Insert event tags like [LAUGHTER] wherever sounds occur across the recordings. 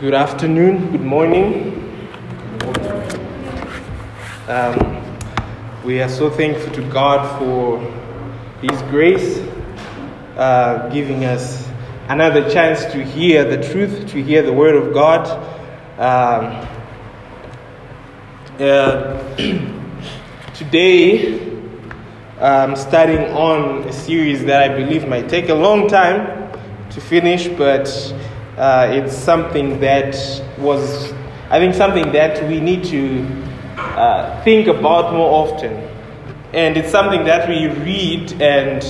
Good afternoon, good morning. Um, we are so thankful to God for His grace, uh, giving us another chance to hear the truth, to hear the Word of God. Um, uh, [CLEARS THROAT] today, I'm starting on a series that I believe might take a long time to finish, but uh, it's something that was, I think, something that we need to uh, think about more often. And it's something that we read and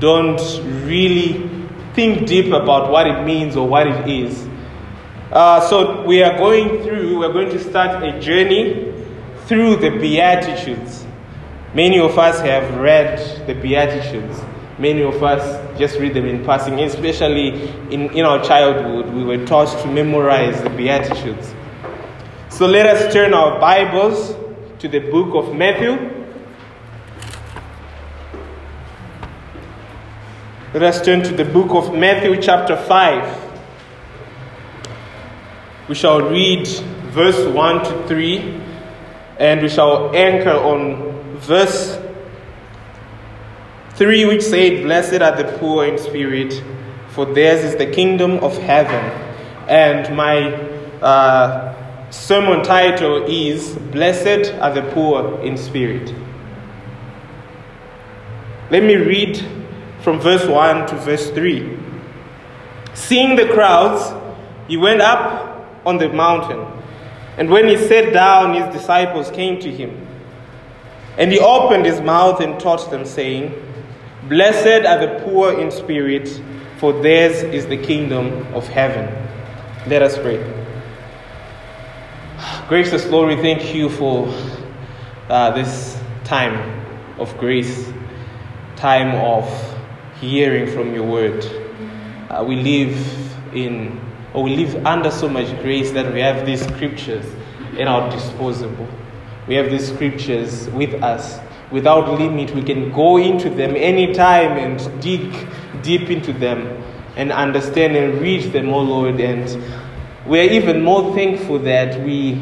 don't really think deep about what it means or what it is. Uh, so we are going through, we're going to start a journey through the Beatitudes. Many of us have read the Beatitudes. Many of us just read them in passing, especially in, in our childhood. We were taught to memorize the Beatitudes. So let us turn our Bibles to the book of Matthew. Let us turn to the book of Matthew, chapter 5. We shall read verse 1 to 3, and we shall anchor on verse 3, which said, Blessed are the poor in spirit, for theirs is the kingdom of heaven. And my uh, sermon title is Blessed are the poor in spirit. Let me read from verse 1 to verse 3. Seeing the crowds, he went up on the mountain. And when he sat down, his disciples came to him. And he opened his mouth and taught them, saying, Blessed are the poor in spirit, for theirs is the kingdom of heaven. Let us pray. Gracious Lord, we thank you for uh, this time of grace, time of hearing from your word. Uh, we live in, or we live under so much grace that we have these scriptures in our disposable. We have these scriptures with us without limit. We can go into them anytime and dig deep into them and understand and read them, oh Lord. And we're even more thankful that we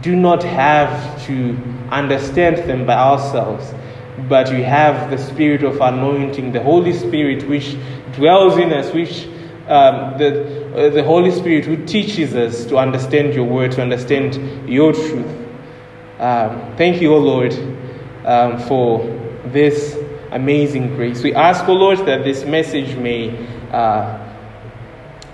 do not have to understand them by ourselves, but we have the spirit of anointing, the Holy Spirit, which dwells in us, which um, the, uh, the Holy Spirit who teaches us to understand your word, to understand your truth. Um, thank you, O Lord, um, for this amazing grace. We ask, O Lord, that this message may uh,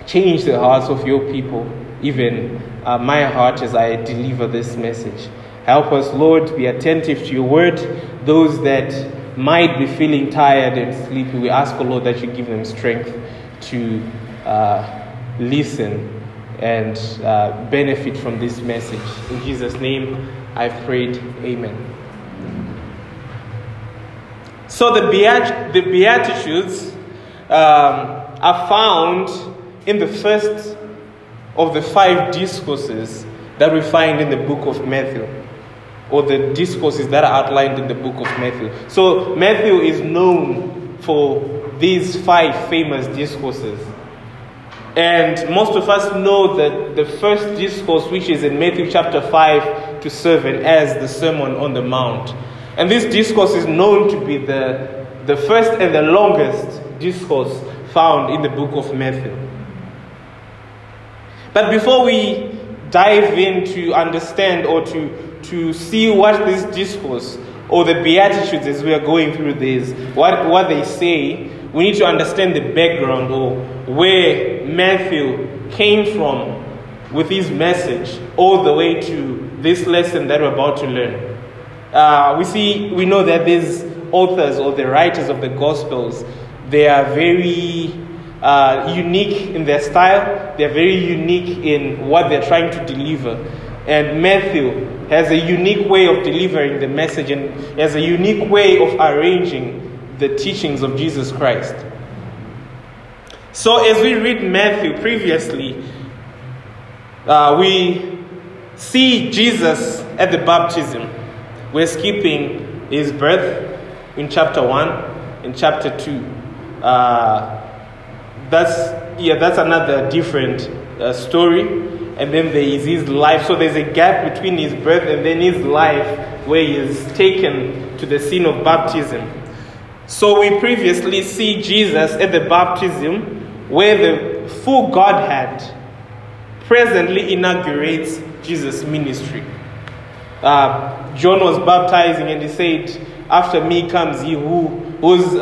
change the hearts of your people, even uh, my heart as I deliver this message. Help us, Lord, be attentive to your word. Those that might be feeling tired and sleepy, we ask, O Lord, that you give them strength to uh, listen and uh, benefit from this message. In Jesus' name, I've prayed. Amen. So the, Beat- the Beatitudes um, are found in the first of the five discourses that we find in the book of Matthew, or the discourses that are outlined in the book of Matthew. So Matthew is known for these five famous discourses. And most of us know that the first discourse, which is in Matthew chapter 5 to 7, as the Sermon on the Mount. And this discourse is known to be the, the first and the longest discourse found in the book of Matthew. But before we dive in to understand or to, to see what this discourse or the Beatitudes as we are going through this, what, what they say, we need to understand the background or where Matthew came from with his message all the way to this lesson that we're about to learn. Uh, we see, we know that these authors or the writers of the Gospels, they are very uh, unique in their style. They're very unique in what they're trying to deliver. And Matthew has a unique way of delivering the message and has a unique way of arranging the teachings of Jesus Christ. So, as we read Matthew previously, uh, we see Jesus at the baptism. We're skipping his birth in chapter 1, in chapter 2. Uh, that's, yeah, that's another different uh, story. and then there is his life. So there's a gap between his birth and then his life where he is taken to the scene of baptism. So we previously see Jesus at the baptism where the full Godhead presently inaugurates Jesus' ministry. Uh, John was baptizing and he said, After me comes he who, whose uh,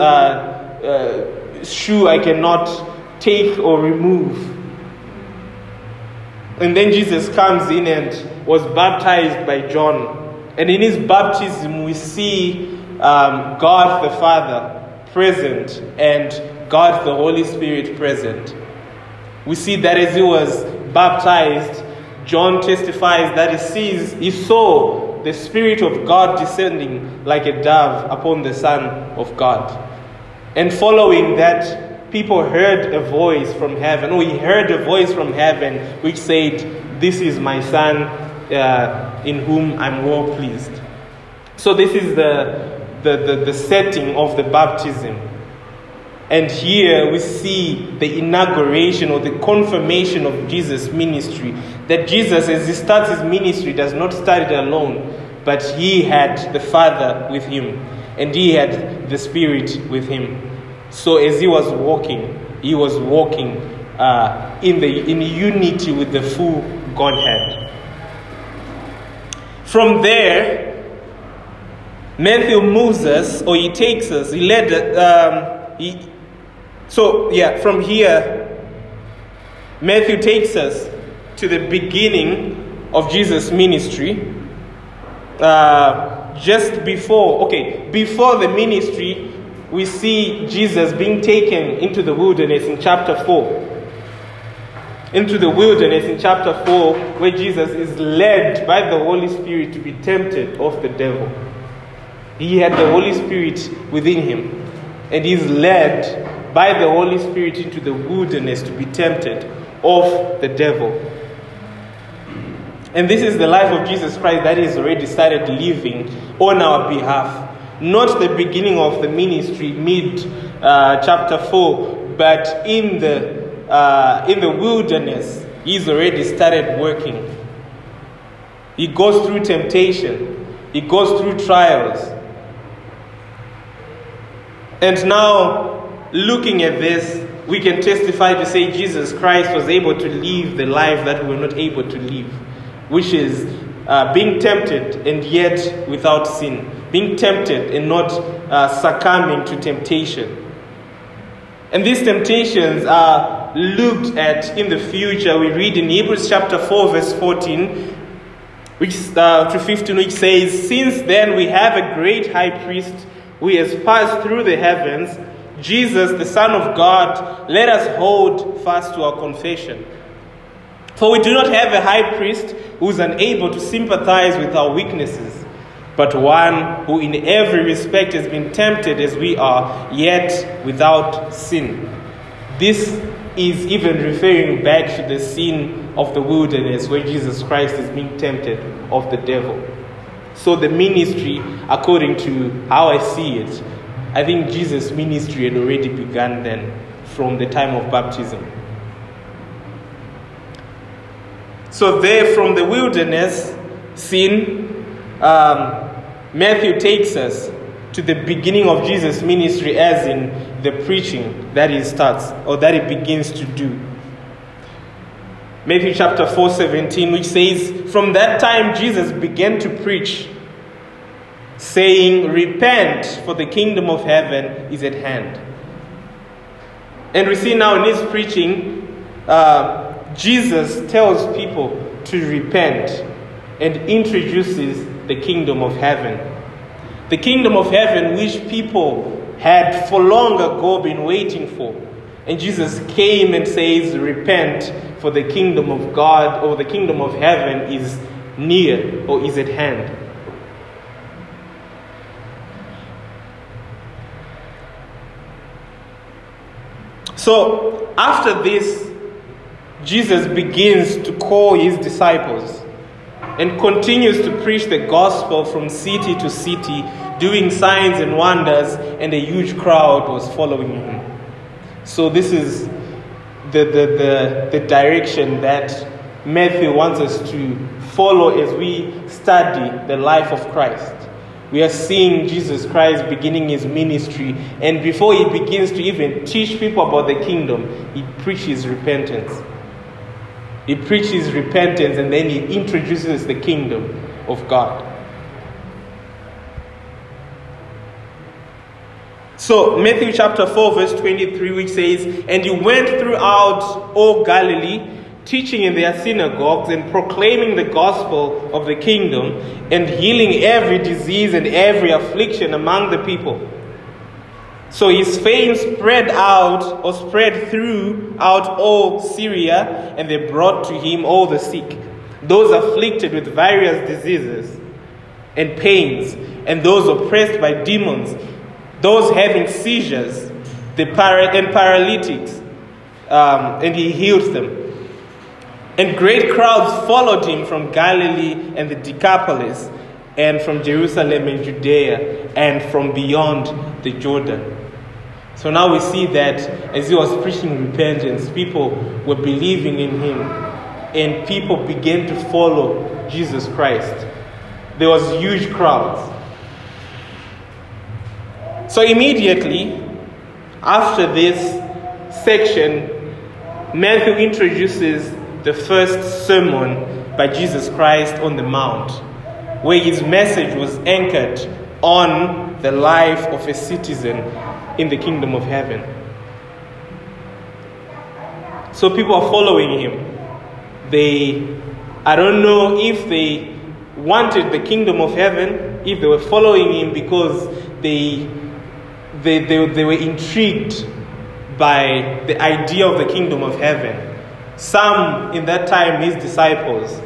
uh, shoe I cannot take or remove. And then Jesus comes in and was baptized by John. And in his baptism, we see um, God the Father present and God the Holy Spirit present. We see that as he was baptized, John testifies that he sees, he saw the Spirit of God descending like a dove upon the Son of God. And following that, people heard a voice from heaven, he heard a voice from heaven which said, This is my Son uh, in whom I'm well pleased. So, this is the, the, the, the setting of the baptism. And here we see the inauguration or the confirmation of Jesus' ministry. That Jesus, as he starts his ministry, does not start it alone, but he had the Father with him, and he had the Spirit with him. So as he was walking, he was walking uh, in, the, in unity with the full Godhead. From there, Matthew moves us, or he takes us, he led, um, so yeah, from here, Matthew takes us to the beginning of Jesus' ministry. Uh, just before, okay, before the ministry, we see Jesus being taken into the wilderness in chapter 4. Into the wilderness in chapter 4, where Jesus is led by the Holy Spirit to be tempted of the devil. He had the Holy Spirit within him, and he's led by the Holy Spirit into the wilderness to be tempted of the devil. And this is the life of Jesus Christ that He's already started living on our behalf. Not the beginning of the ministry, mid uh, chapter 4, but in the, uh, in the wilderness, He's already started working. He goes through temptation, He goes through trials. And now, looking at this, we can testify to say Jesus Christ was able to live the life that we were not able to live, which is uh, being tempted and yet without sin, being tempted and not uh, succumbing to temptation. And these temptations are looked at in the future. We read in Hebrews chapter 4, verse 14 which, uh, to 15, which says, Since then we have a great high priest who has passed through the heavens, Jesus, the Son of God, let us hold fast to our confession. For we do not have a high priest who is unable to sympathize with our weaknesses, but one who in every respect has been tempted as we are, yet without sin. This is even referring back to the scene of the wilderness where Jesus Christ is being tempted of the devil. So, the ministry, according to how I see it, I think Jesus' ministry had already begun then from the time of baptism. So, there from the wilderness scene, um, Matthew takes us to the beginning of Jesus' ministry, as in the preaching that he starts or that he begins to do. Matthew chapter 4 17, which says, From that time Jesus began to preach, saying, Repent, for the kingdom of heaven is at hand. And we see now in his preaching, uh, Jesus tells people to repent and introduces the kingdom of heaven. The kingdom of heaven, which people had for long ago been waiting for. And Jesus came and says, Repent, for the kingdom of God or the kingdom of heaven is near or is at hand. So, after this, Jesus begins to call his disciples and continues to preach the gospel from city to city, doing signs and wonders, and a huge crowd was following him. So, this is the, the, the, the direction that Matthew wants us to follow as we study the life of Christ. We are seeing Jesus Christ beginning his ministry, and before he begins to even teach people about the kingdom, he preaches repentance. He preaches repentance and then he introduces the kingdom of God. So, Matthew chapter 4, verse 23, which says, And he went throughout all Galilee, teaching in their synagogues and proclaiming the gospel of the kingdom and healing every disease and every affliction among the people. So his fame spread out or spread throughout all Syria, and they brought to him all the sick, those afflicted with various diseases and pains, and those oppressed by demons, those having seizures, the para- and paralytics, um, and he healed them. And great crowds followed him from Galilee and the Decapolis, and from Jerusalem and Judea, and from beyond the Jordan. So now we see that as he was preaching repentance, people were believing in him, and people began to follow Jesus Christ. There was huge crowds. So immediately after this section, Matthew introduces the first sermon by Jesus Christ on the Mount, where his message was anchored on the life of a citizen in the kingdom of heaven. So people are following him. They, I don't know if they wanted the kingdom of heaven, if they were following him because they, they, they, they were intrigued by the idea of the kingdom of heaven. Some in that time, his disciples,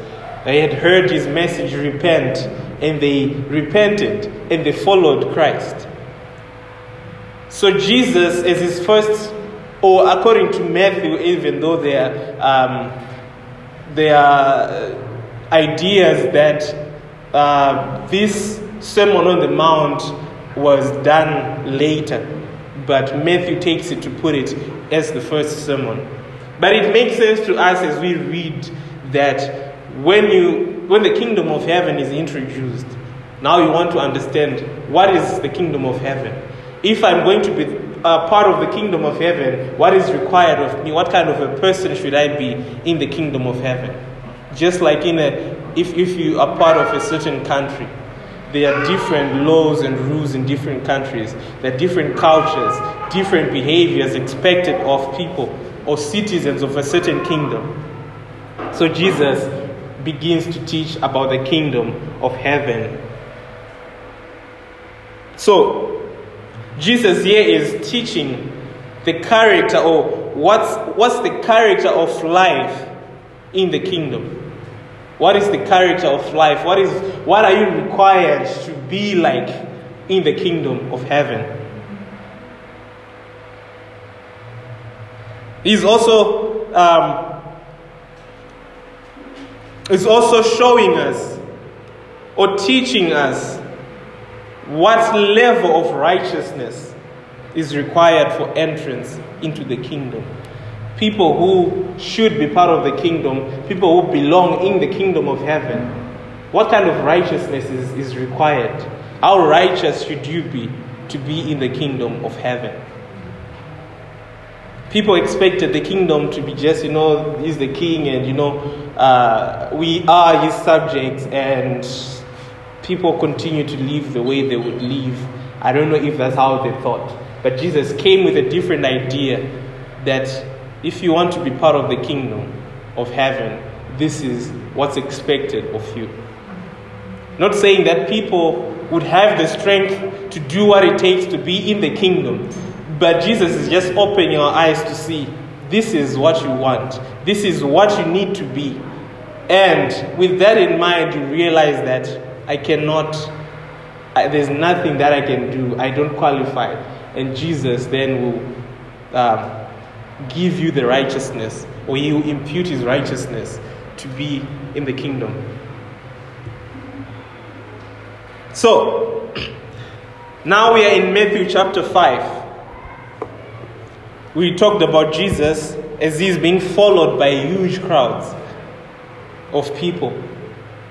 they had heard his message, repent, and they repented and they followed Christ. So Jesus is his first, or according to Matthew, even though there um, there are ideas that uh, this Sermon on the Mount was done later, but Matthew takes it to put it as the first sermon. But it makes sense to us as we read that when you when the kingdom of heaven is introduced, now you want to understand what is the kingdom of heaven. If I'm going to be a part of the kingdom of heaven, what is required of me? What kind of a person should I be in the kingdom of heaven? Just like in a, if, if you are part of a certain country, there are different laws and rules in different countries. There are different cultures, different behaviors expected of people or citizens of a certain kingdom. So Jesus begins to teach about the kingdom of heaven. So, Jesus here is teaching the character or what's, what's the character of life in the kingdom. What is the character of life? What, is, what are you required to be like in the kingdom of heaven? He's also, um, he's also showing us or teaching us what level of righteousness is required for entrance into the kingdom. People who should be part of the kingdom, people who belong in the kingdom of heaven, what kind of righteousness is, is required? How righteous should you be to be in the kingdom of heaven? People expected the kingdom to be just, you know, he's the king and, you know, uh, we are his subjects and people continue to live the way they would live. I don't know if that's how they thought. But Jesus came with a different idea that if you want to be part of the kingdom of heaven, this is what's expected of you. Not saying that people would have the strength to do what it takes to be in the kingdom, but Jesus is just opening your eyes to see this is what you want, this is what you need to be. And with that in mind, you realize that I cannot, I, there's nothing that I can do, I don't qualify. And Jesus then will um, give you the righteousness, or He will impute His righteousness to be in the kingdom. So, [CLEARS THROAT] now we are in Matthew chapter 5. We talked about Jesus as he's being followed by huge crowds. of people.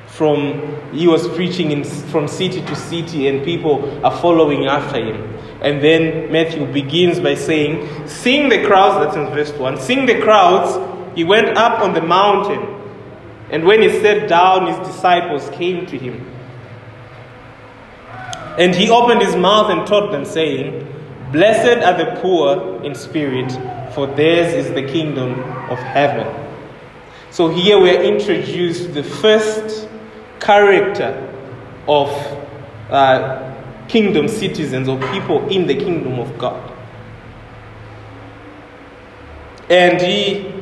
From he was preaching in, from city to city, and people are following after him. And then Matthew begins by saying, Seeing the crowds, that's in verse 1, seeing the crowds, he went up on the mountain. And when he sat down, his disciples came to him. And he opened his mouth and taught them, saying, Blessed are the poor in spirit, for theirs is the kingdom of heaven. So here we are introduced to the first character of uh, kingdom citizens or people in the kingdom of God. And he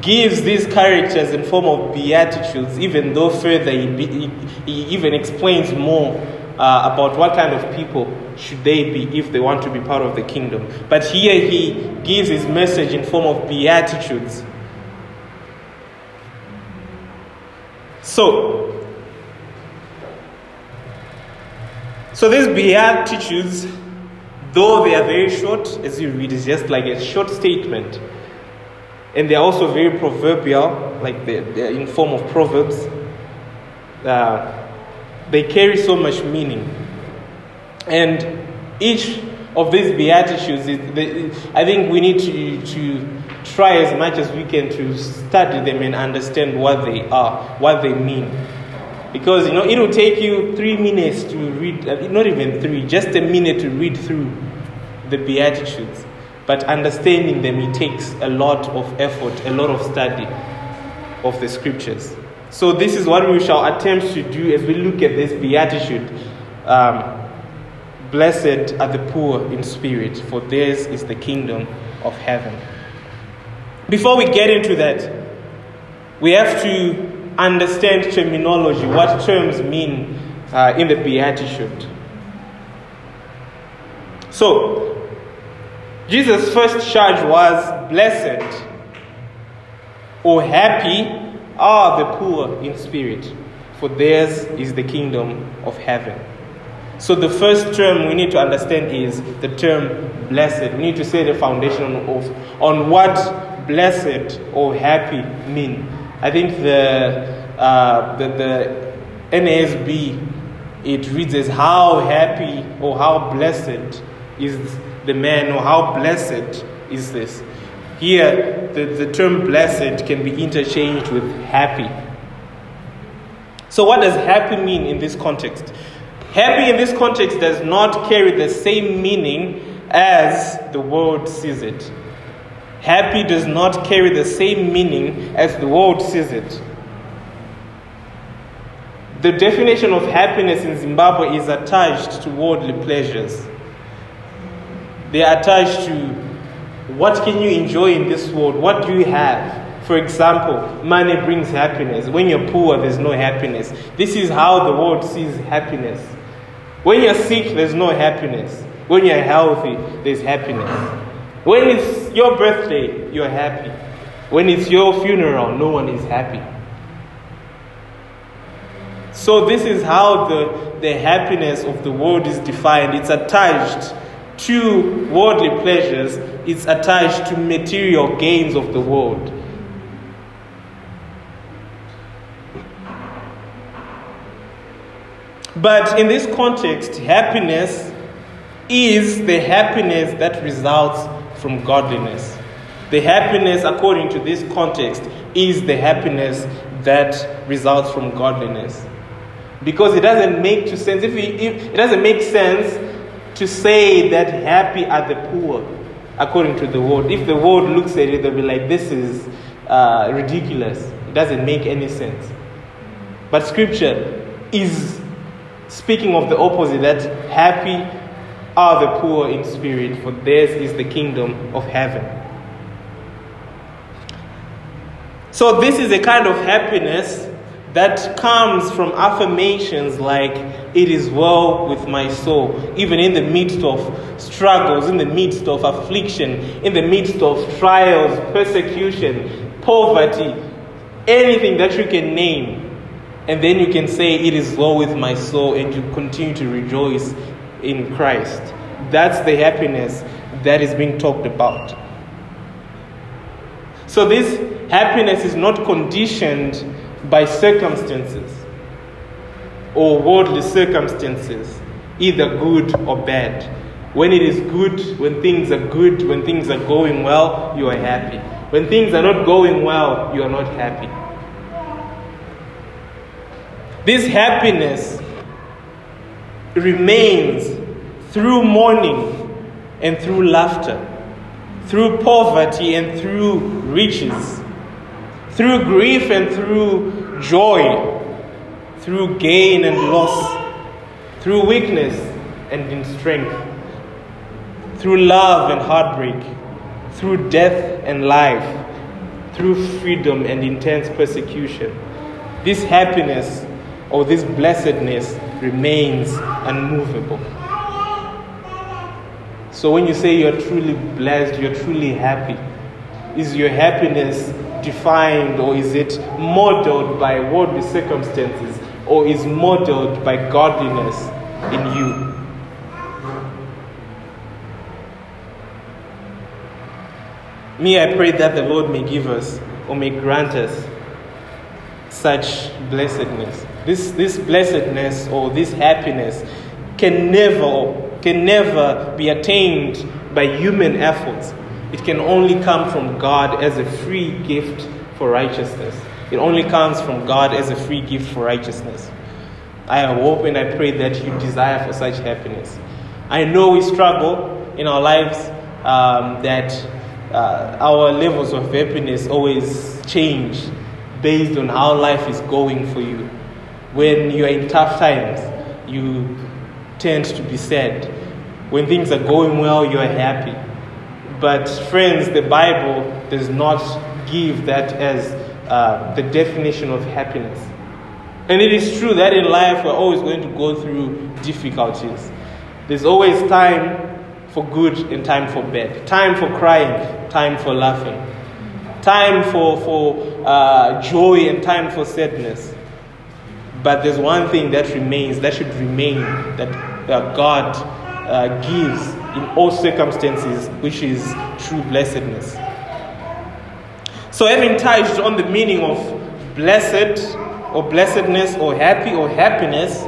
gives these characters in form of beatitudes, even though further he, he, he even explains more uh, about what kind of people should they be if they want to be part of the kingdom. But here he gives his message in form of beatitudes. So, so these beatitudes, though they are very short, as you read, it's just like a short statement. And they're also very proverbial, like they're, they're in form of proverbs. Uh, they carry so much meaning. And each of these beatitudes, I think we need to, to try as much as we can to study them and understand what they are, what they mean. Because you know it will take you three minutes to read, uh, not even three, just a minute to read through the beatitudes. But understanding them, it takes a lot of effort, a lot of study of the scriptures. So, this is what we shall attempt to do as we look at this beatitude. Um, Blessed are the poor in spirit, for theirs is the kingdom of heaven. Before we get into that, we have to understand terminology, what terms mean uh, in the beatitude. So, Jesus' first charge was blessed or happy are the poor in spirit, for theirs is the kingdom of heaven. So, the first term we need to understand is the term blessed. We need to say the foundation of on what blessed or happy mean. I think the, uh, the, the NASB it reads as how happy or how blessed is the man or how blessed is this. Here, the, the term blessed can be interchanged with happy. So, what does happy mean in this context? Happy in this context does not carry the same meaning as the world sees it. Happy does not carry the same meaning as the world sees it. The definition of happiness in Zimbabwe is attached to worldly pleasures. They are attached to what can you enjoy in this world? What do you have? For example, money brings happiness. When you're poor, there's no happiness. This is how the world sees happiness. When you're sick, there's no happiness. When you're healthy, there's happiness. When it's your birthday, you're happy. When it's your funeral, no one is happy. So, this is how the, the happiness of the world is defined. It's attached to worldly pleasures, it's attached to material gains of the world. But in this context, happiness is the happiness that results from godliness. The happiness, according to this context, is the happiness that results from godliness. Because it doesn't make sense. If, if it doesn't make sense to say that happy are the poor, according to the world. If the world looks at it, they'll be like, this is uh, ridiculous. It doesn't make any sense. But scripture is speaking of the opposite that happy are the poor in spirit, for theirs is the kingdom of heaven. So, this is a kind of happiness that comes from affirmations like, It is well with my soul, even in the midst of struggles, in the midst of affliction, in the midst of trials, persecution, poverty, anything that you can name. And then you can say, It is well with my soul, and you continue to rejoice in Christ. That's the happiness that is being talked about. So, this happiness is not conditioned by circumstances or worldly circumstances, either good or bad. When it is good, when things are good, when things are going well, you are happy. When things are not going well, you are not happy. This happiness remains through mourning and through laughter, through poverty and through riches, through grief and through joy, through gain and loss, through weakness and in strength, through love and heartbreak, through death and life, through freedom and intense persecution. This happiness or this blessedness remains unmovable. So when you say you're truly blessed, you're truly happy, is your happiness defined or is it modeled by worldly circumstances or is modeled by godliness in you? Me, I pray that the Lord may give us or may grant us such blessedness. This, this blessedness or this happiness can never, can never be attained by human efforts. It can only come from God as a free gift for righteousness. It only comes from God as a free gift for righteousness. I hope and I pray that you desire for such happiness. I know we struggle in our lives um, that uh, our levels of happiness always change based on how life is going for you. When you are in tough times, you tend to be sad. When things are going well, you are happy. But, friends, the Bible does not give that as uh, the definition of happiness. And it is true that in life we're always going to go through difficulties. There's always time for good and time for bad, time for crying, time for laughing, time for, for uh, joy and time for sadness. But there's one thing that remains, that should remain, that uh, God uh, gives in all circumstances, which is true blessedness. So, having touched on the meaning of blessed or blessedness or happy or happiness,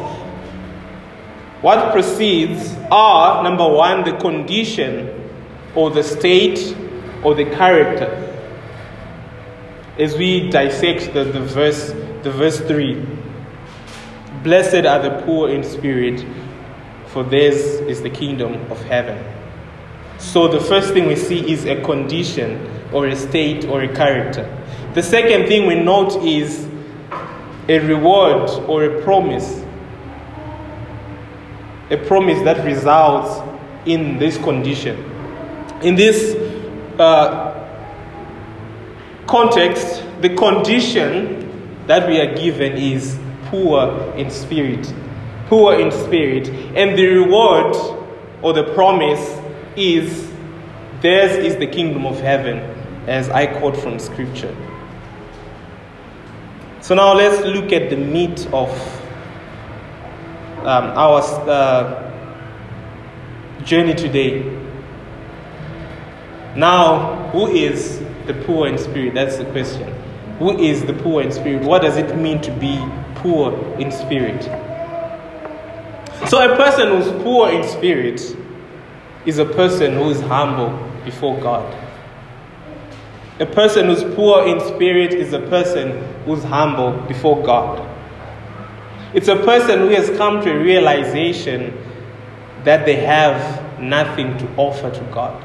what precedes are number one, the condition or the state or the character. As we dissect the, the verse, the verse 3. Blessed are the poor in spirit, for theirs is the kingdom of heaven. So the first thing we see is a condition or a state or a character. The second thing we note is a reward or a promise. A promise that results in this condition. In this uh, context, the condition that we are given is poor in spirit. Poor in spirit. And the reward or the promise is theirs is the kingdom of heaven, as I quote from scripture. So now let's look at the meat of um, our uh, journey today. Now, who is the poor in spirit? That's the question. Who is the poor in spirit? What does it mean to be poor in spirit? So, a person who's poor in spirit is a person who is humble before God. A person who's poor in spirit is a person who's humble before God. It's a person who has come to a realization that they have nothing to offer to God.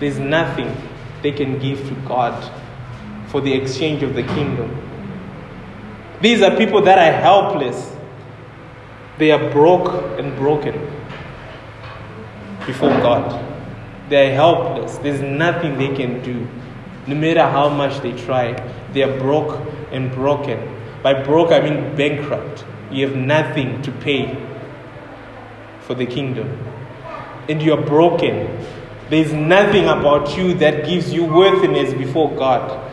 There's nothing they can give to God for the exchange of the kingdom. These are people that are helpless. They are broke and broken before God. They are helpless. There's nothing they can do. No matter how much they try, they are broke and broken. By broke, I mean bankrupt. You have nothing to pay for the kingdom. And you are broken. There's nothing about you that gives you worthiness before God.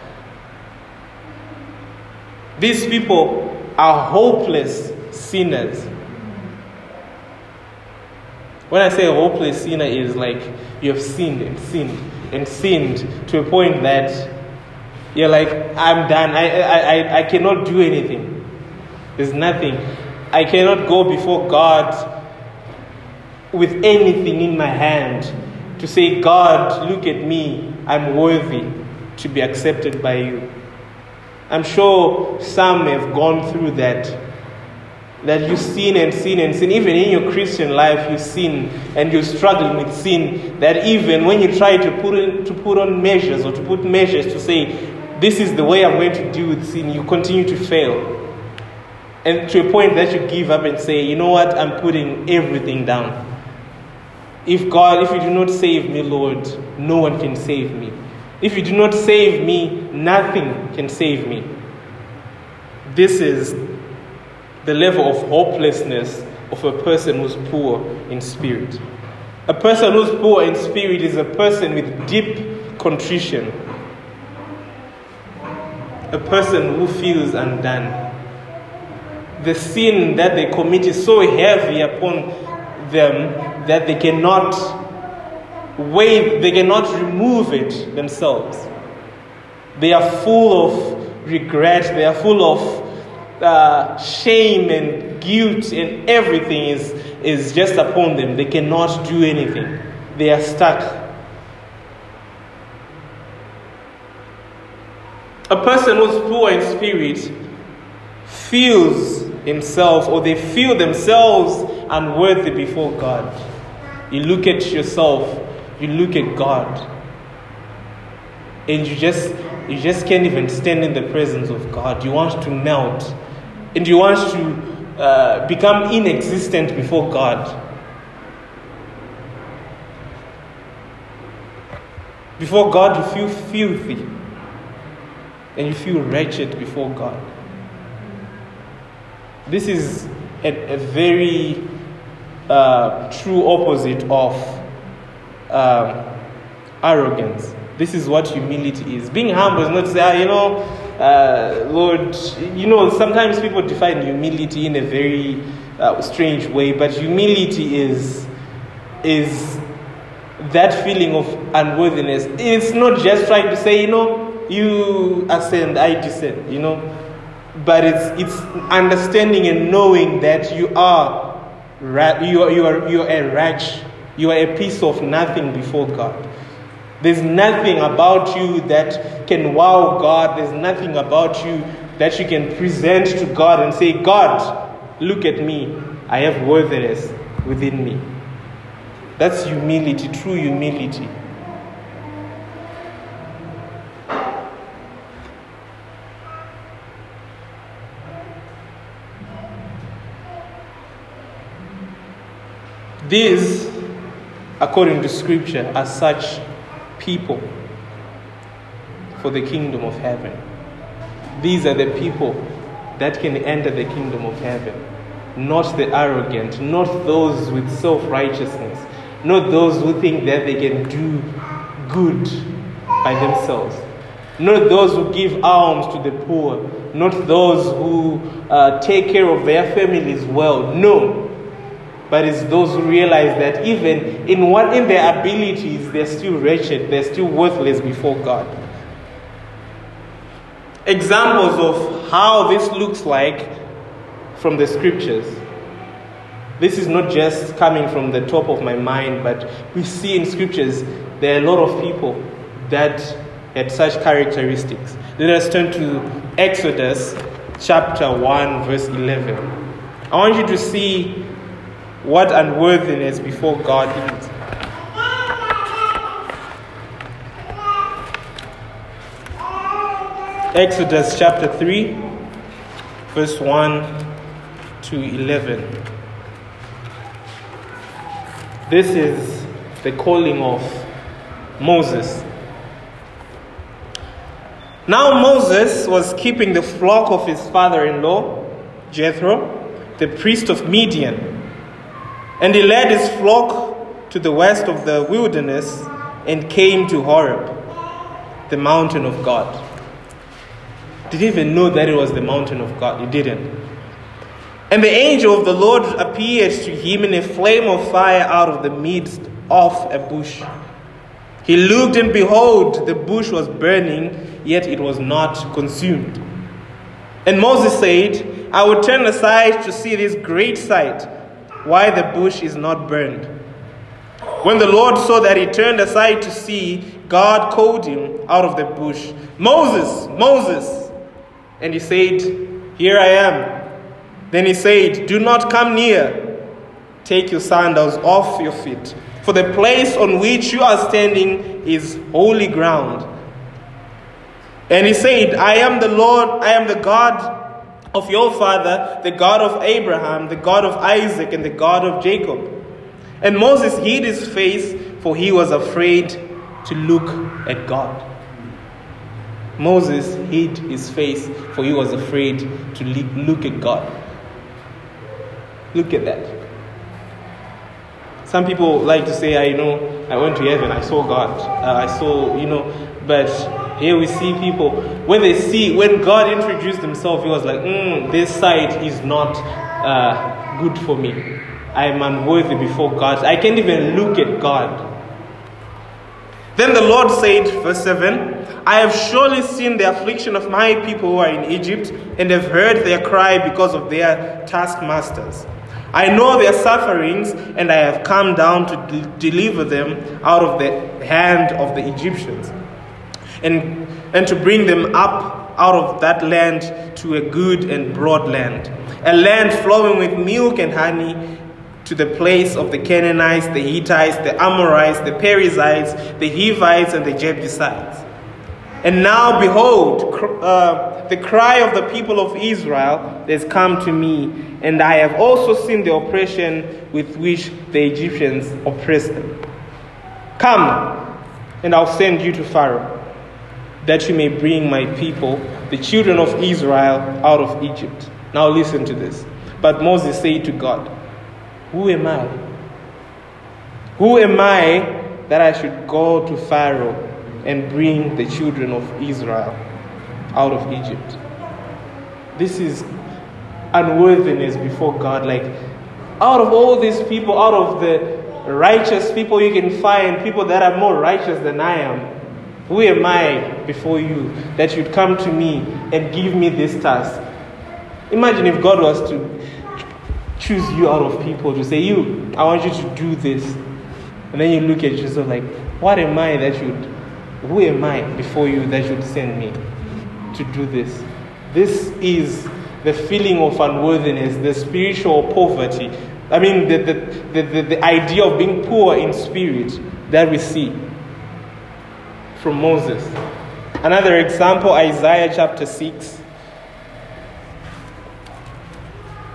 These people are hopeless sinners. When I say a hopeless sinner, is like you have sinned and sinned and sinned to a point that You're like, I'm done. I, I, I, I cannot do anything. There's nothing. I cannot go before God with anything in my hand to say, God, look at me. I'm worthy to be accepted by you. I'm sure some have gone through that. That you sin and sin and sin. Even in your Christian life, you sin and you're struggling with sin. That even when you try to put, in, to put on measures or to put measures to say, this is the way I'm going to deal with sin, you continue to fail. And to a point that you give up and say, you know what, I'm putting everything down. If God, if you do not save me, Lord, no one can save me. If you do not save me, nothing can save me. This is the level of hopelessness of a person who's poor in spirit. A person who's poor in spirit is a person with deep contrition, a person who feels undone. The sin that they commit is so heavy upon them that they cannot wave, they cannot remove it themselves. They are full of regret, they are full of uh, shame and guilt, and everything is, is just upon them. They cannot do anything, they are stuck. A person who's poor in spirit feels himself or they feel themselves unworthy before God. You look at yourself, you look at God, and you just you just can't even stand in the presence of God. You want to melt, and you want to uh, become inexistent before God. Before God, you feel filthy, and you feel wretched before God. This is a, a very uh, true opposite of um, arrogance. This is what humility is. Being humble is not to say, ah, you know, uh, Lord, you know, sometimes people define humility in a very uh, strange way, but humility is, is that feeling of unworthiness. It's not just trying to say, you know, you ascend, I descend, you know, but it's, it's understanding and knowing that you are you are, you are, you are a wretch. You are a piece of nothing before God. There's nothing about you that can wow God. There's nothing about you that you can present to God and say, God, look at me. I have worthiness within me. That's humility, true humility. These, according to Scripture, are such people for the kingdom of heaven. These are the people that can enter the kingdom of heaven. Not the arrogant, not those with self righteousness, not those who think that they can do good by themselves, not those who give alms to the poor, not those who uh, take care of their families well. No, but it's those who realize that even in what in their abilities they're still wretched, they're still worthless before God. Examples of how this looks like from the scriptures. This is not just coming from the top of my mind, but we see in scriptures there are a lot of people that had such characteristics. Let us turn to Exodus chapter 1, verse 11. I want you to see what unworthiness before God is. Exodus chapter 3, verse 1 to 11. This is the calling of Moses. Now Moses was keeping the flock of his father in law, Jethro, the priest of Midian. And he led his flock to the west of the wilderness and came to Horeb, the mountain of God. Didn't even know that it was the mountain of God. He didn't. And the angel of the Lord appeared to him in a flame of fire out of the midst of a bush. He looked, and behold, the bush was burning, yet it was not consumed. And Moses said, I will turn aside to see this great sight, why the bush is not burned. When the Lord saw that he turned aside to see, God called him out of the bush, Moses, Moses. And he said, Here I am. Then he said, Do not come near. Take your sandals off your feet, for the place on which you are standing is holy ground. And he said, I am the Lord, I am the God of your father, the God of Abraham, the God of Isaac, and the God of Jacob. And Moses hid his face, for he was afraid to look at God. Moses hid his face, for he was afraid to look at God. Look at that. Some people like to say, I know, I went to heaven, I saw God, uh, I saw, you know, but here we see people, when they see, when God introduced himself, he was like, mm, this side is not uh, good for me. I am unworthy before God. I can't even look at God. Then the Lord said, verse 7 I have surely seen the affliction of my people who are in Egypt, and have heard their cry because of their taskmasters. I know their sufferings, and I have come down to deliver them out of the hand of the Egyptians, and, and to bring them up out of that land to a good and broad land, a land flowing with milk and honey to the place of the Canaanites, the Hittites, the Amorites, the Perizzites, the Hivites, and the Jebusites. And now, behold, uh, the cry of the people of Israel has come to me, and I have also seen the oppression with which the Egyptians oppressed them. Come, and I'll send you to Pharaoh, that you may bring my people, the children of Israel, out of Egypt. Now, listen to this. But Moses said to God, who am I? Who am I that I should go to Pharaoh and bring the children of Israel out of Egypt? This is unworthiness before God. Like, out of all these people, out of the righteous people you can find, people that are more righteous than I am, who am I before you that you'd come to me and give me this task? Imagine if God was to choose you out of people to say, You, I want you to do this. And then you look at yourself like, What am I that you'd, who am I before you that you'd send me to do this? This is the feeling of unworthiness, the spiritual poverty. I mean, the, the, the, the, idea of being poor in spirit that we see from Moses. Another example, Isaiah chapter 6.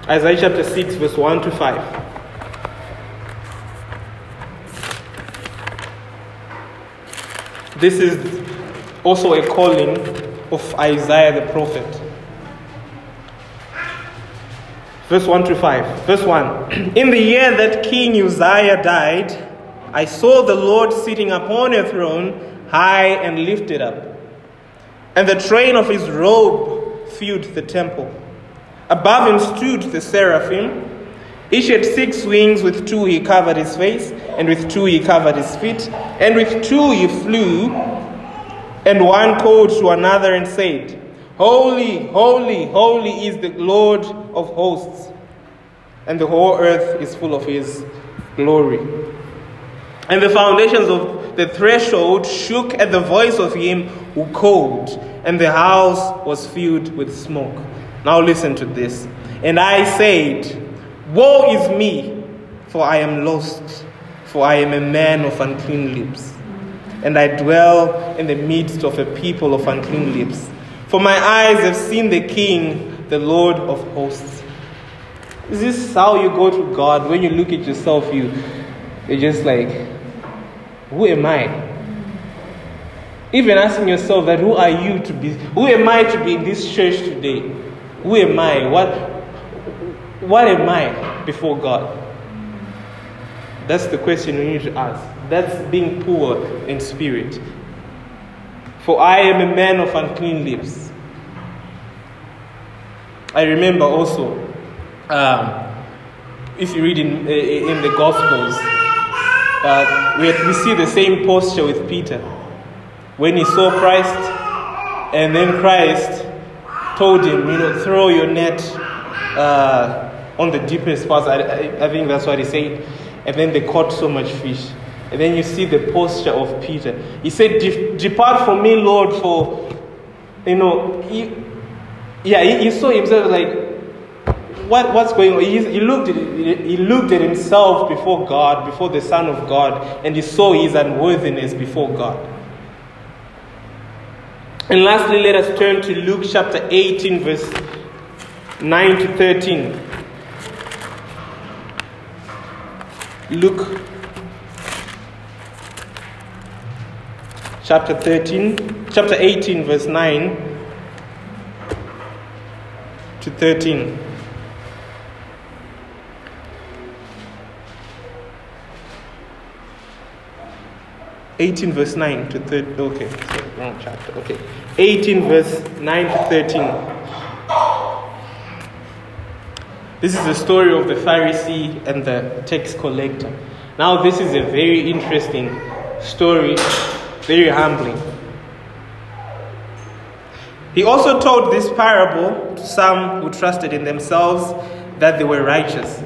Isaiah chapter 6, verse 1 to 5. This is also a calling of Isaiah the prophet. Verse 1 to 5. Verse 1 [CLEARS THROAT] In the year that King Uzziah died, I saw the Lord sitting upon a throne, high and lifted up, and the train of his robe filled the temple. Above him stood the seraphim. Each had six wings, with two he covered his face, and with two he covered his feet, and with two he flew. And one called to another and said, Holy, holy, holy is the Lord of hosts, and the whole earth is full of his glory. And the foundations of the threshold shook at the voice of him who called, and the house was filled with smoke. Now listen to this. And I said, Woe is me, for I am lost, for I am a man of unclean lips, and I dwell in the midst of a people of unclean lips. For my eyes have seen the King, the Lord of hosts. Is this how you go to God? When you look at yourself, you, you're just like, Who am I? Even asking yourself that, Who are you to be? Who am I to be in this church today? Who am I? What, what am I before God? That's the question we need to ask. That's being poor in spirit. For I am a man of unclean lips. I remember also, um, if you read in, in the Gospels, uh, we, we see the same posture with Peter. When he saw Christ, And then Christ told him, you know, throw your net uh, on the deepest parts. I, I, I think that's what he said. And then they caught so much fish. And then you see the posture of Peter. He said, Depart from me, Lord, for, you know, he, yeah, he, he saw himself like, what, what's going on? He, he, looked at, he looked at himself before God, before the Son of God, and he saw his unworthiness before God. And lastly, let us turn to Luke chapter 18, verse 9 to 13. Luke chapter 13, chapter 18, verse 9 to 13. Eighteen verse nine to thirteen. Okay, sorry, wrong chapter. Okay, eighteen verse nine to thirteen. This is the story of the Pharisee and the tax collector. Now, this is a very interesting story, very humbling. He also told this parable to some who trusted in themselves that they were righteous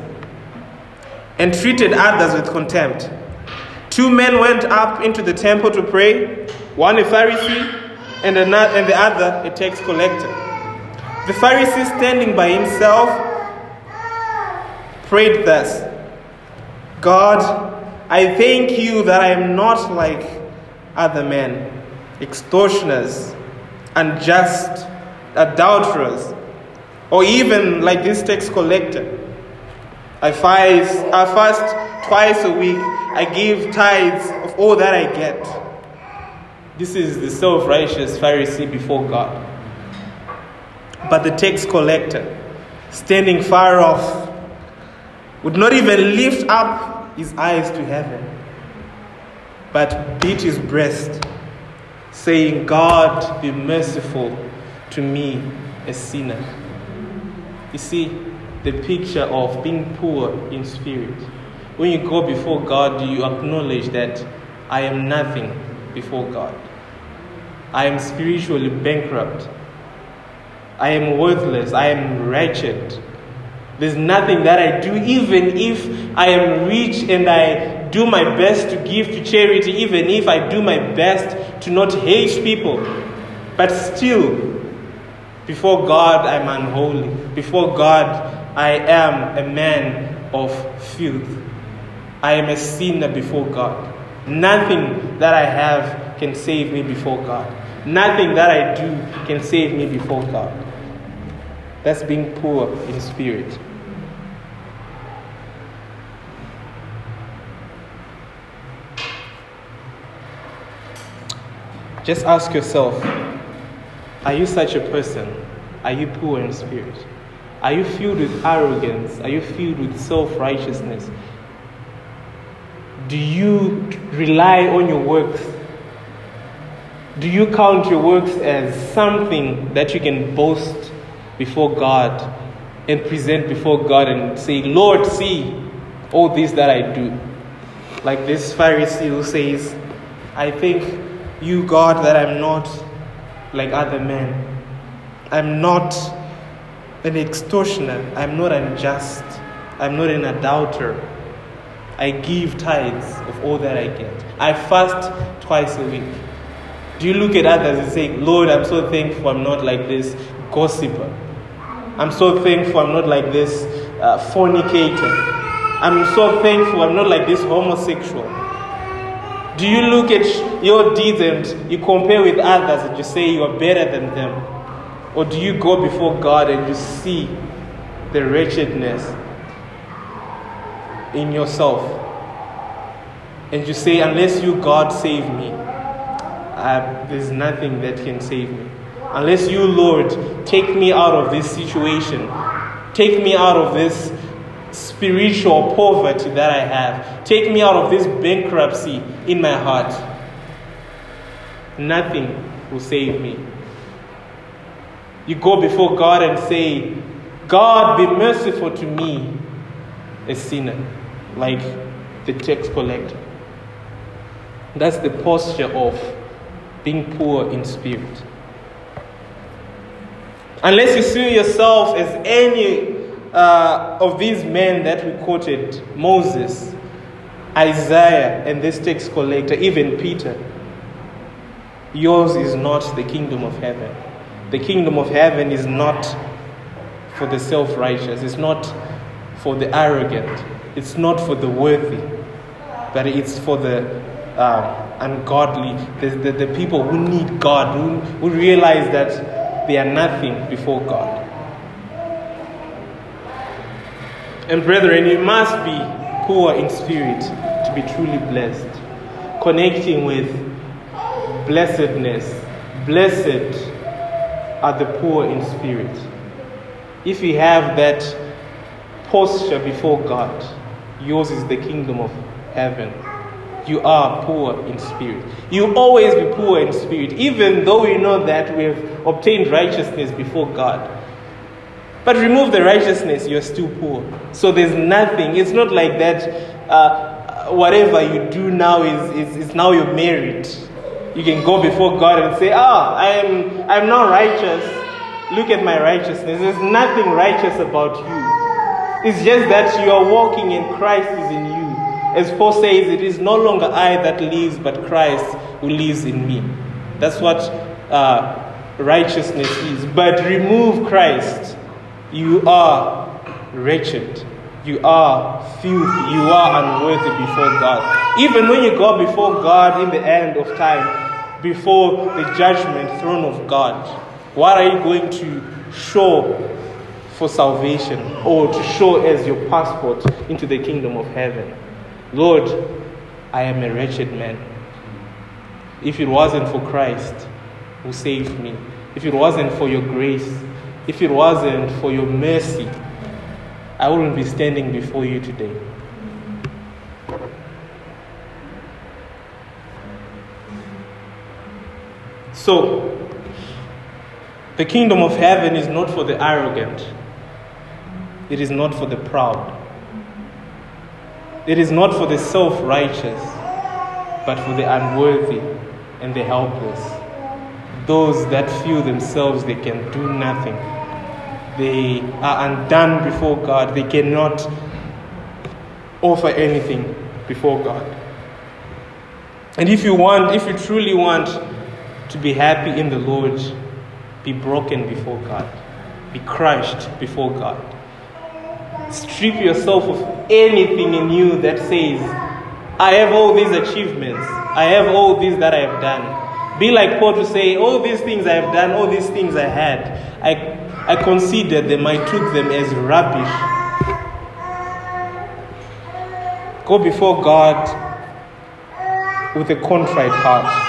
and treated others with contempt. Two men went up into the temple to pray, one a Pharisee and, another, and the other a tax collector. The Pharisee, standing by himself, prayed thus God, I thank you that I am not like other men, extortioners unjust, adulterers, or even like this tax collector. I fast, I fast twice a week. I give tithes of all that I get. This is the self righteous Pharisee before God. But the tax collector, standing far off, would not even lift up his eyes to heaven, but beat his breast saying, God, be merciful to me, a sinner. You see, the picture of being poor in spirit. When you go before God, you acknowledge that I am nothing before God. I am spiritually bankrupt. I am worthless. I am wretched. There's nothing that I do, even if I am rich and I do my best to give to charity, even if I do my best to not hate people. But still, before God, I'm unholy. Before God, I am a man of filth. I am a sinner before God. Nothing that I have can save me before God. Nothing that I do can save me before God. That's being poor in spirit. Just ask yourself are you such a person? Are you poor in spirit? Are you filled with arrogance? Are you filled with self righteousness? Do you rely on your works? Do you count your works as something that you can boast before God and present before God and say, Lord, see all this that I do? Like this Pharisee who says, I think you, God, that I'm not like other men. I'm not an extortioner. I'm not unjust. I'm not an adulterer. I give tithes of all that I get. I fast twice a week. Do you look at others and say, Lord, I'm so thankful I'm not like this gossiper. I'm so thankful I'm not like this uh, fornicator. I'm so thankful I'm not like this homosexual. Do you look at your deeds and you compare with others and you say you are better than them? Or do you go before God and you see the wretchedness in yourself? And you say, Unless you, God, save me, there's nothing that can save me. Unless you, Lord, take me out of this situation, take me out of this spiritual poverty that I have. Take me out of this bankruptcy in my heart. Nothing will save me. You go before God and say, God, be merciful to me, a sinner, like the tax collector. That's the posture of being poor in spirit. Unless you see yourself as any uh, of these men that we quoted Moses, Isaiah, and this tax collector, even Peter. Yours is not the kingdom of heaven. The kingdom of heaven is not for the self righteous, it's not for the arrogant, it's not for the worthy, but it's for the uh, ungodly, the, the, the, people who need God, who, who realize that they are nothing before God. And brethren, you must be poor in spirit to be truly blessed. Connecting with blessedness. Blessed are the poor in spirit. If you have that posture before God, yours is the kingdom of heaven. You are poor in spirit. You always be poor in spirit, even though you know that we have obtained righteousness before God. But remove the righteousness, you're still poor. So there's nothing. It's not like that. Uh, whatever you do now is, is, is now your merit. You can go before God and say, Ah, oh, I am I'm not righteous. Look at my righteousness. There's nothing righteous about you. It's just that you are walking and Christ is in you. As Paul says, it is no longer I that lives, but Christ who lives in me. That's what uh, righteousness is. But remove Christ you are wretched. You are filthy. You are unworthy before God. Even when you go before God in the end of time, before the judgment throne of God, what are you going to show for salvation or to show as your passport into the kingdom of heaven? Lord, I am a wretched man. If it wasn't for Christ who saved me, if it wasn't for your grace, if it wasn't for your mercy, I wouldn't be standing before you today. So, the kingdom of heaven is not for the arrogant, it is not for the proud, it is not for the self righteous, but for the unworthy and the helpless those that feel themselves they can do nothing. They are undone before God. They cannot offer anything before God. And if you want, if you truly want to be happy in the Lord, be broken before God, be crushed before God. Strip yourself of anything in you that says, I have all these achievements, I have all these that I have done. Be like Paul to say, All these things I have done, all these things I had, I, I considered them, I took them as rubbish. Go before God with a contrite heart.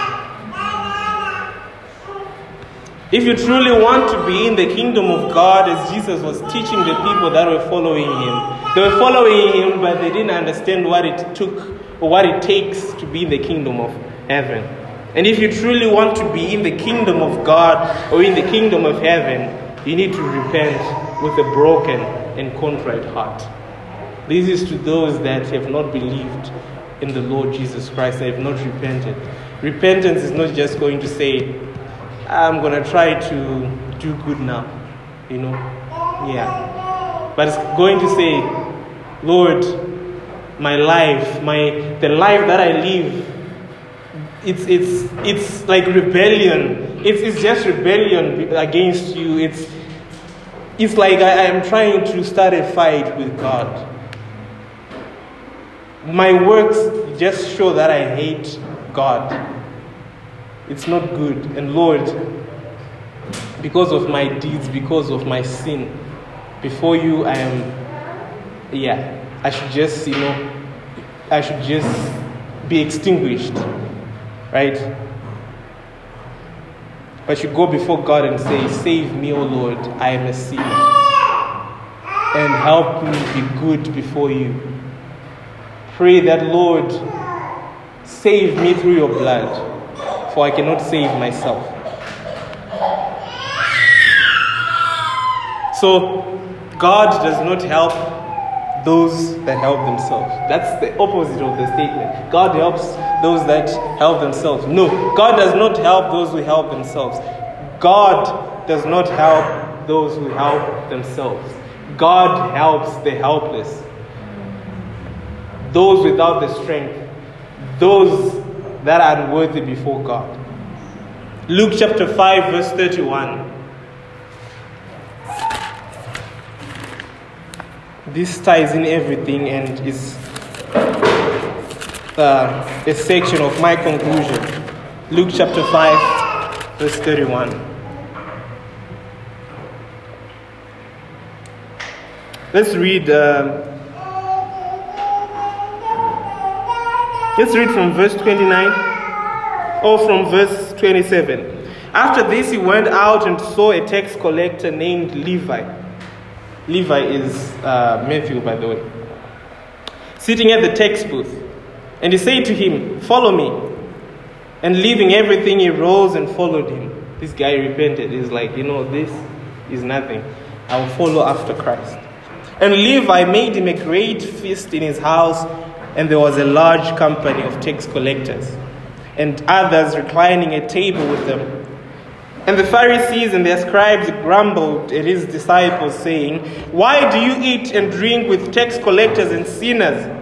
If you truly want to be in the kingdom of God, as Jesus was teaching the people that were following him, they were following him, but they didn't understand what it took or what it takes to be in the kingdom of heaven. And if you truly want to be in the kingdom of God or in the kingdom of heaven, you need to repent with a broken and contrite heart. This is to those that have not believed in the Lord Jesus Christ, they have not repented. Repentance is not just going to say, I'm going to try to do good now, you know? Yeah. But it's going to say, Lord, my life, my the life that I live it's, it's, it's like rebellion. It's, it's just rebellion against you. It's, it's like I, am trying to start a fight with God. My works just show that I hate God. It's not good. And Lord, because of my deeds, because of my sin, before you I am, yeah, I should just, you know, I should just be extinguished. Right? But you go before God and say, Save me, O Lord, I am a sinner. And help me be good before you. Pray that, Lord, save me through your blood, for I cannot save myself. So, God does not help those that help themselves. That's the opposite of the statement. God helps those that help themselves. No, God does not help those who help themselves. God does not help those who help themselves. God helps the helpless, those without the strength, those that are unworthy before God. Luke chapter 5, verse 31. This ties in everything and is uh, a section of my conclusion. Luke chapter 5, verse 31. Let's read. Uh, let's read from verse 29 or from verse 27. After this, he went out and saw a tax collector named Levi. Levi is uh, Matthew, by the way, sitting at the tax booth. And he said to him, Follow me. And leaving everything, he rose and followed him. This guy repented. He's like, You know, this is nothing. I will follow after Christ. And Levi made him a great feast in his house, and there was a large company of tax collectors, and others reclining at table with them. And the Pharisees and their scribes grumbled at his disciples, saying, Why do you eat and drink with tax collectors and sinners?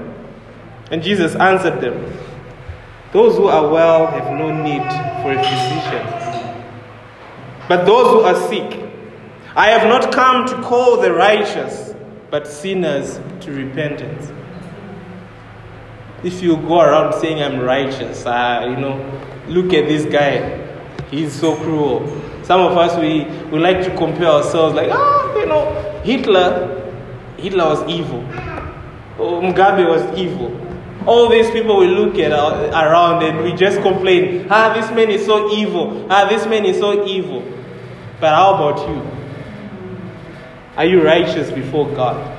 And Jesus answered them, Those who are well have no need for a physician, but those who are sick. I have not come to call the righteous, but sinners to repentance. If you go around saying I'm righteous, uh, you know, look at this guy. He's so cruel. Some of us we, we like to compare ourselves like, ah, you know, Hitler, Hitler was evil. Oh, Mugabe was evil. All these people we look at uh, around and we just complain, ah, this man is so evil. Ah, this man is so evil. But how about you? Are you righteous before God?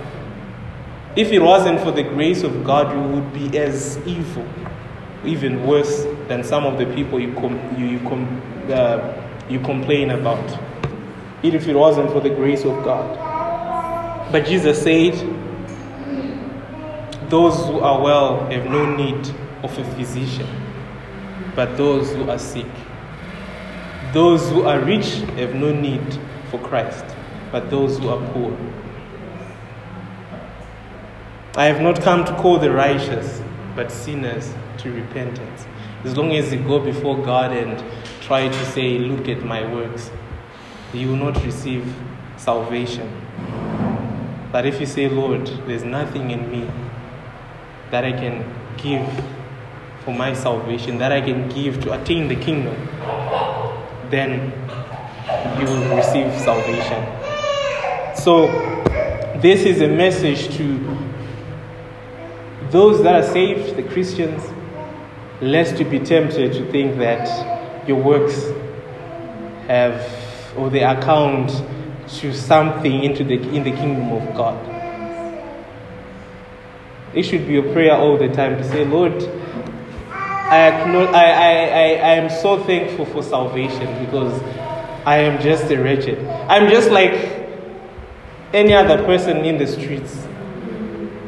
If it wasn't for the grace of God, you would be as evil, even worse than some of the people you, com- you, you, com- uh, you complain about. Even if it wasn't for the grace of God. But Jesus said, Those who are well have no need of a physician, but those who are sick. Those who are rich have no need for Christ, but those who are poor. I have not come to call the righteous, but sinners to repentance. As long as you go before God and try to say, Look at my works, you will not receive salvation. But if you say, Lord, there's nothing in me that I can give for my salvation, that I can give to attain the kingdom, then you will receive salvation. So, this is a message to those that are saved, the Christians, lest you be tempted to think that your works have or they account to something into the in the kingdom of God. It should be a prayer all the time to say, Lord, I, I, I, I am so thankful for salvation because I am just a wretched. I'm just like any other person in the streets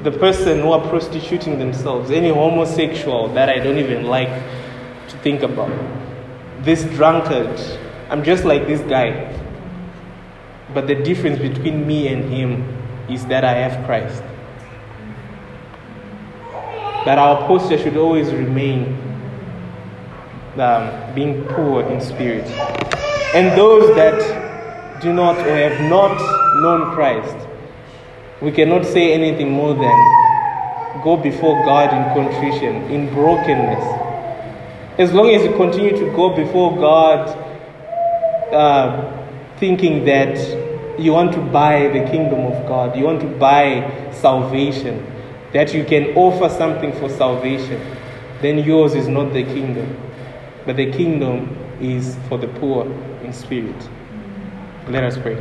the person who are prostituting themselves, any homosexual that I don't even like to think about, this drunkard, I'm just like this guy. But the difference between me and him is that I have Christ. That our posture should always remain um, being poor in spirit. And those that do not or have not known Christ, we cannot say anything more than go before God in contrition, in brokenness. As long as you continue to go before God uh, thinking that you want to buy the kingdom of God, you want to buy salvation, that you can offer something for salvation, then yours is not the kingdom. But the kingdom is for the poor in spirit. Let us pray.